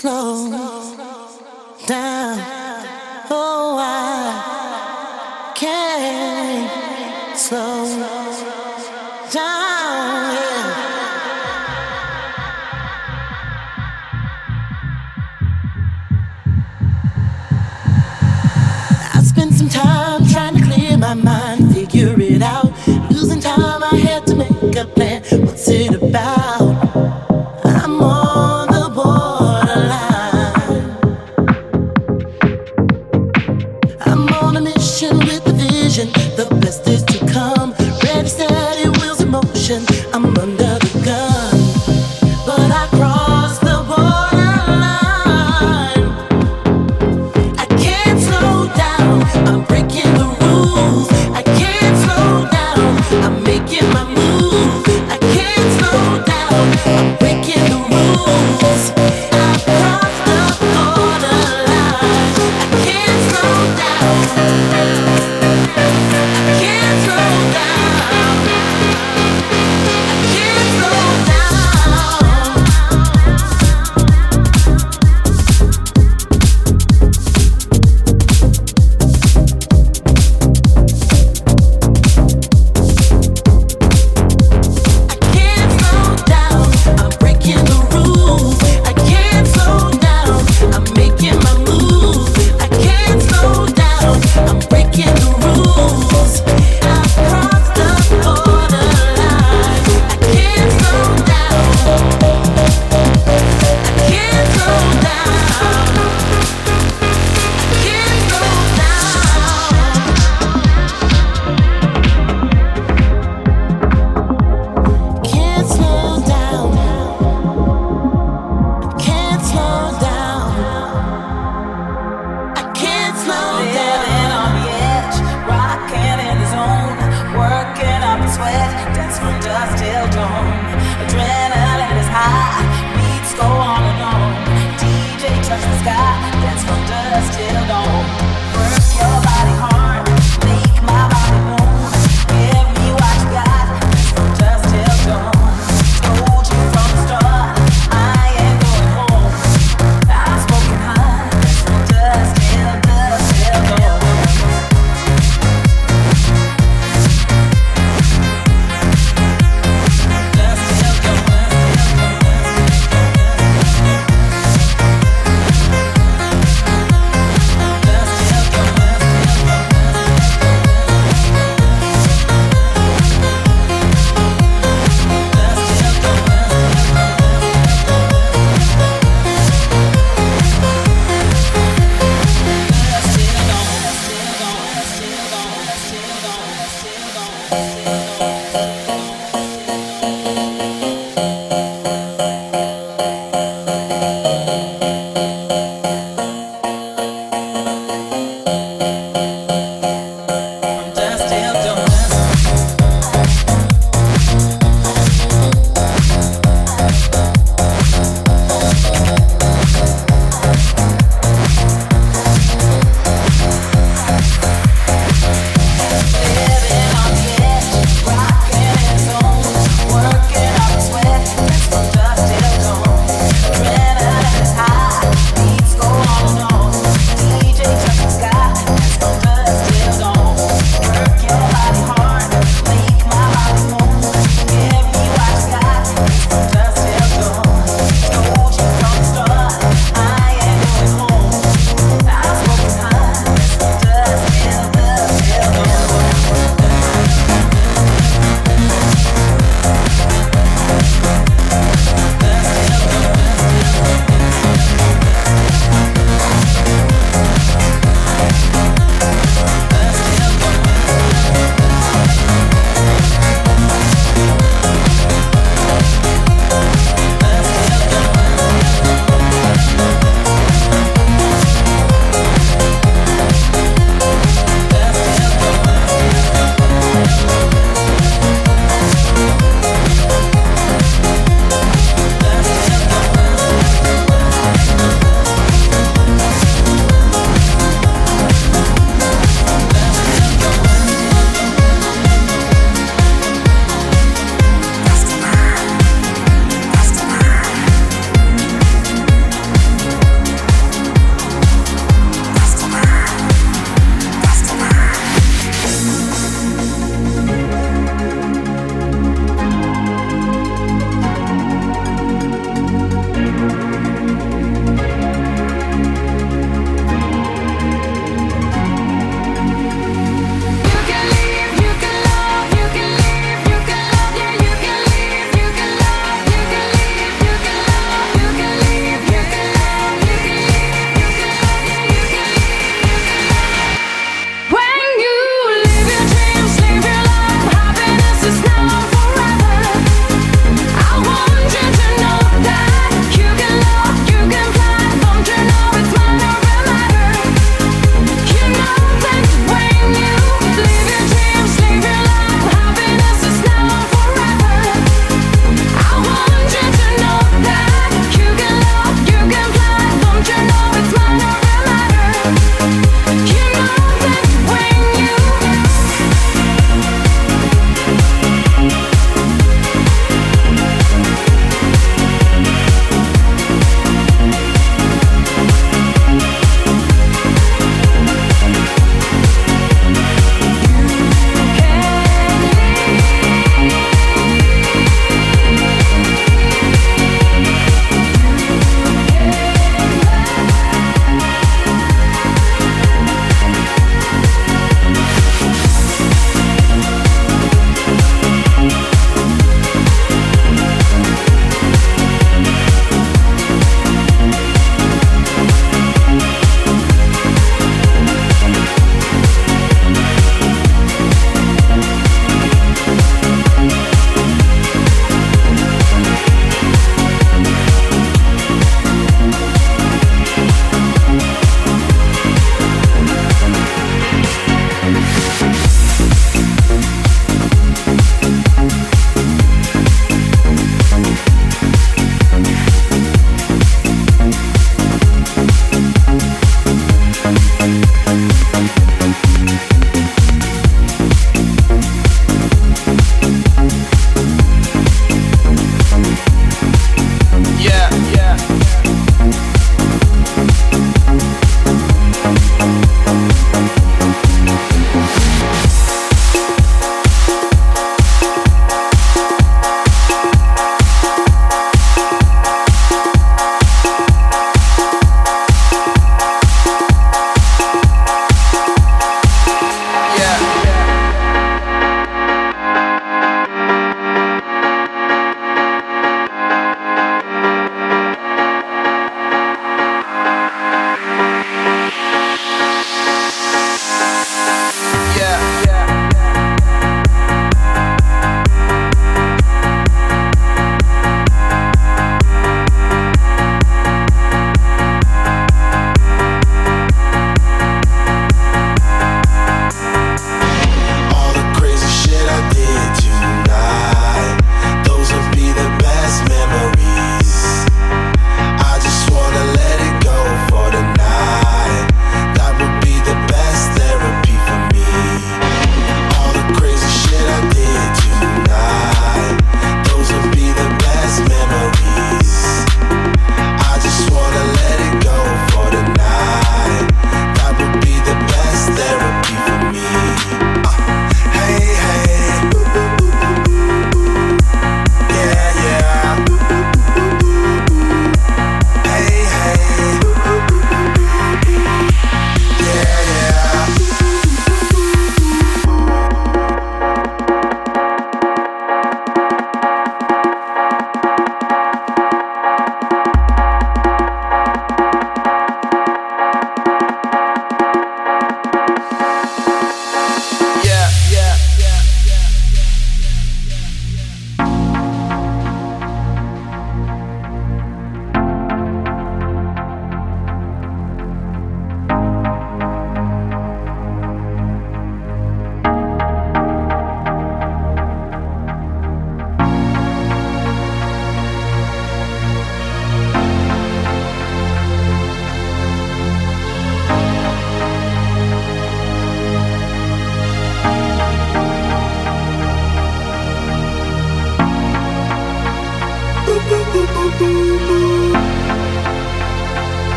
slow. slow.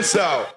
This out.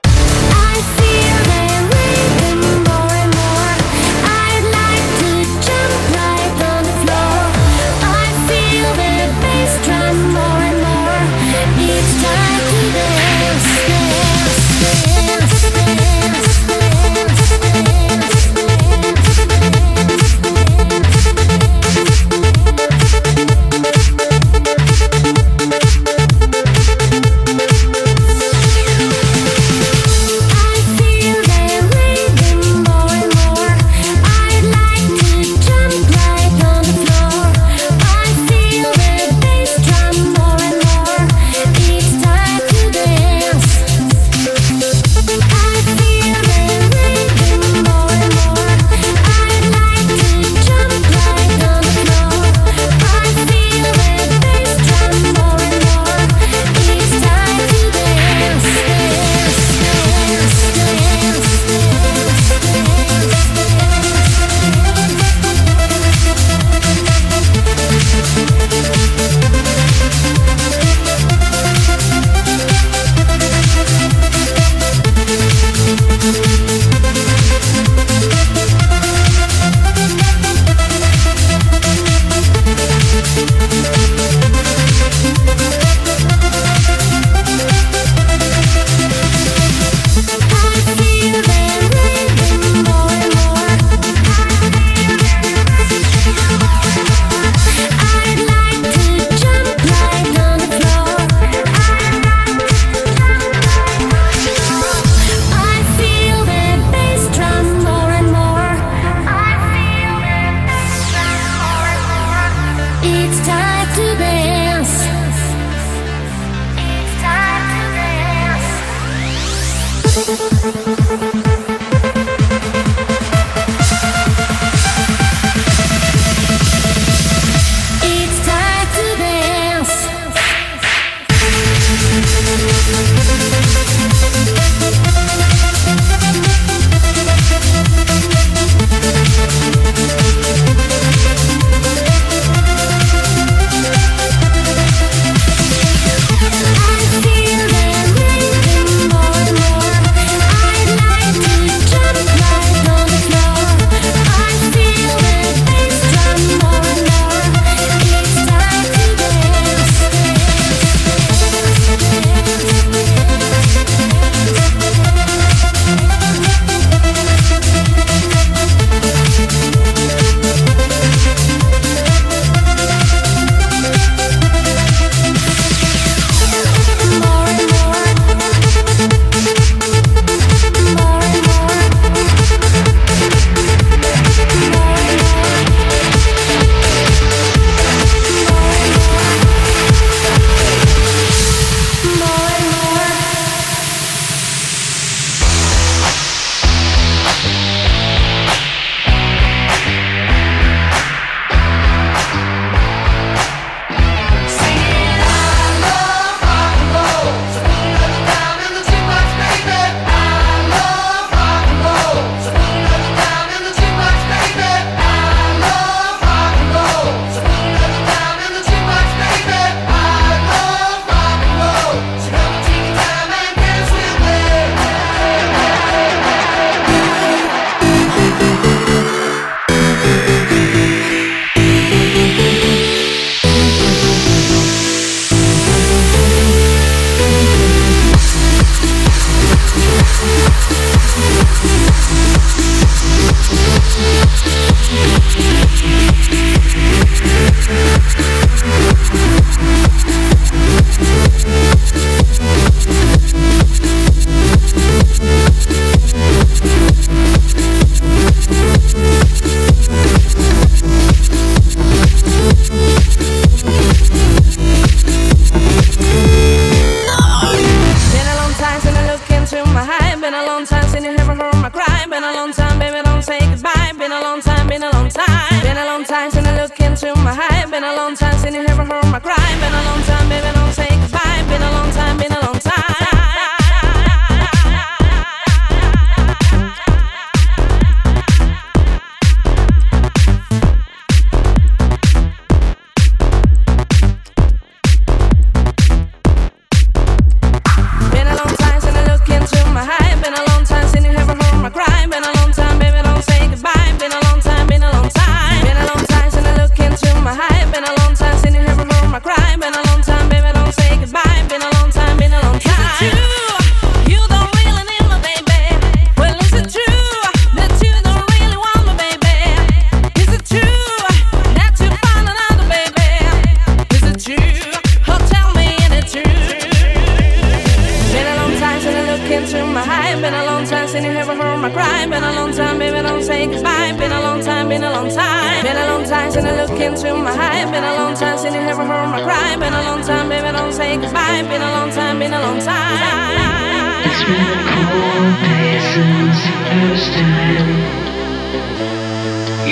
into my high. Been a long time since you heard my cry. Been a long time, baby, don't say goodbye. Been a long time, been a long time. It's been a cold day since the first time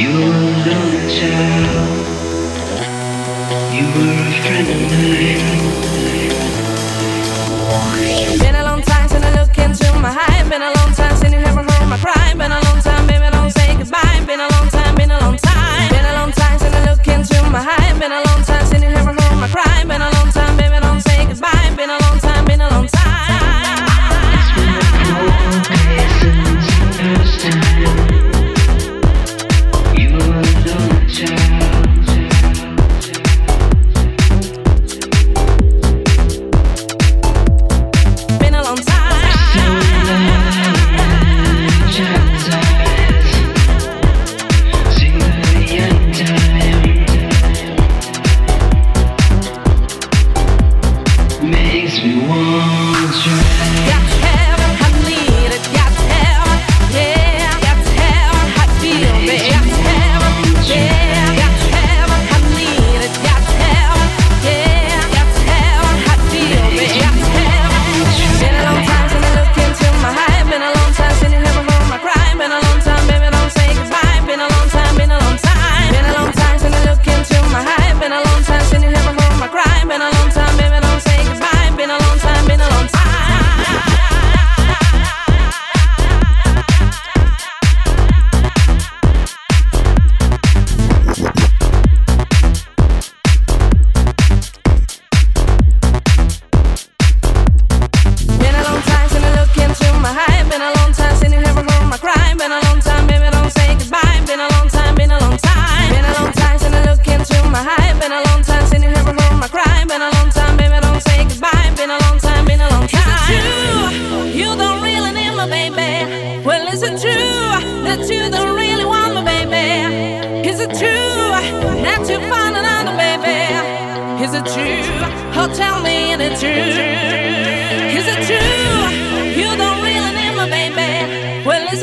you were alone, child. You were a friend of mine. Been a long my high.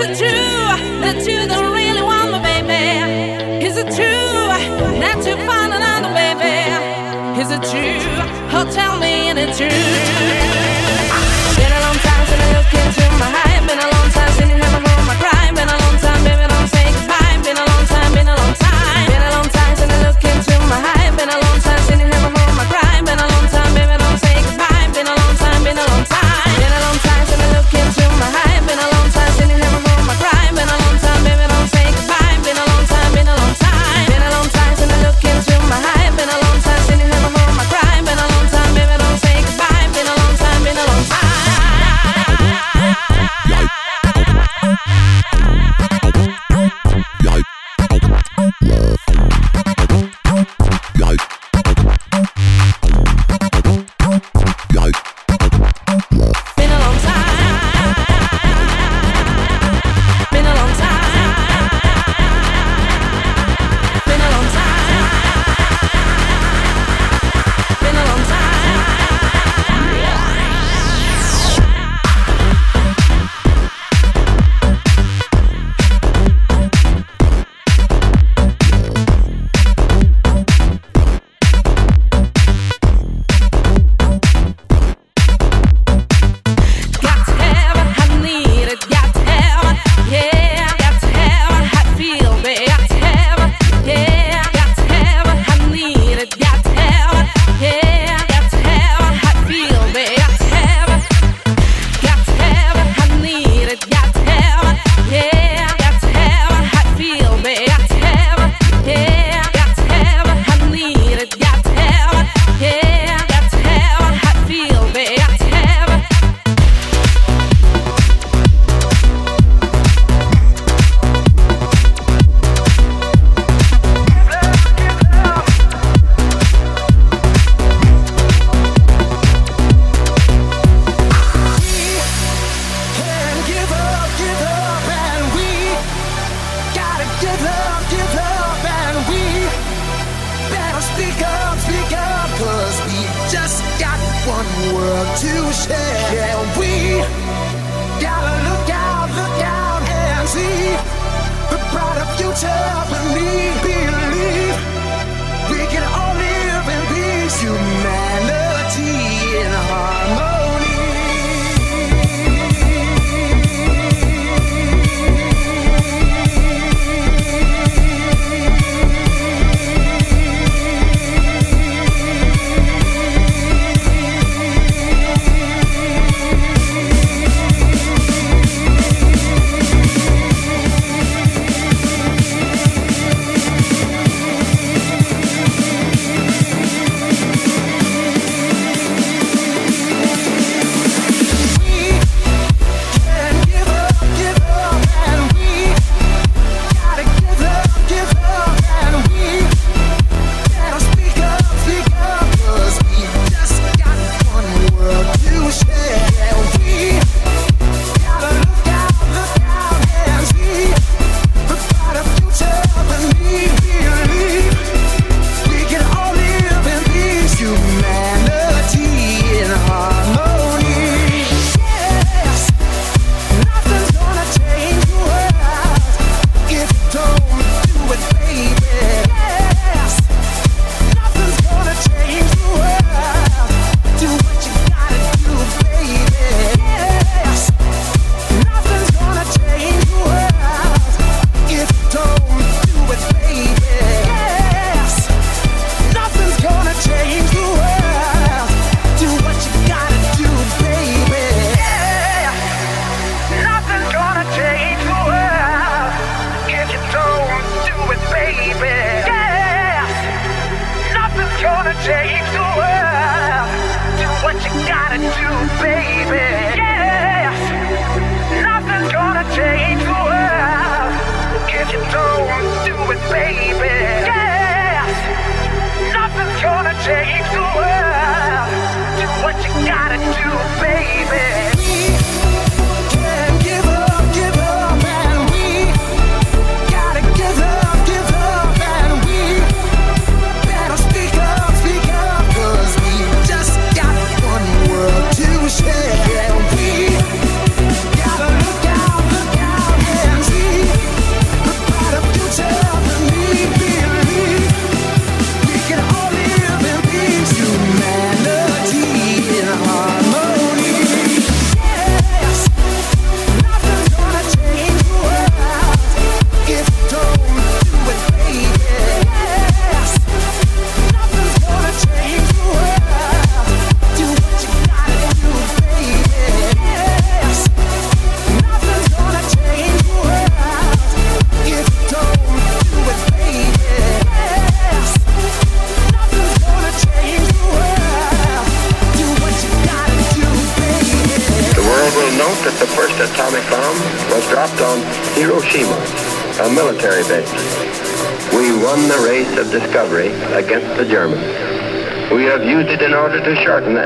it true that you don't really want me, baby? Is it true that you found another baby? Is it true? Oh, tell me, is it true? Mr. Shorten.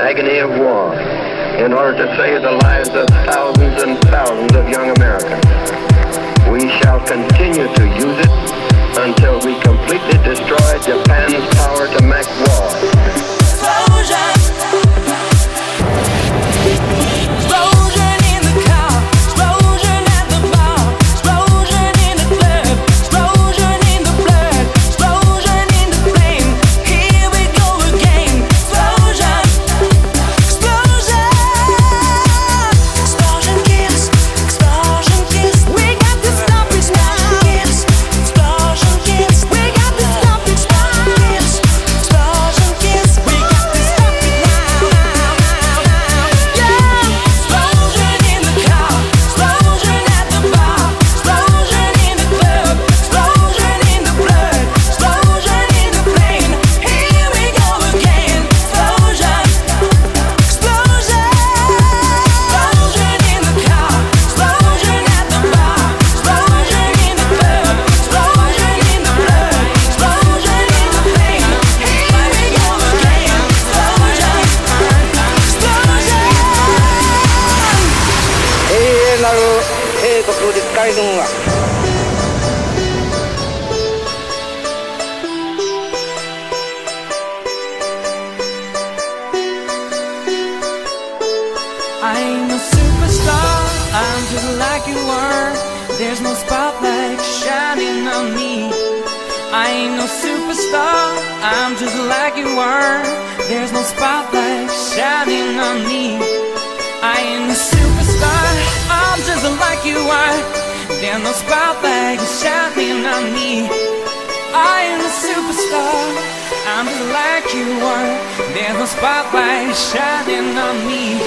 Then the spotlight is shining on me I am a superstar I'm just like you are. Then the spotlight is shining on me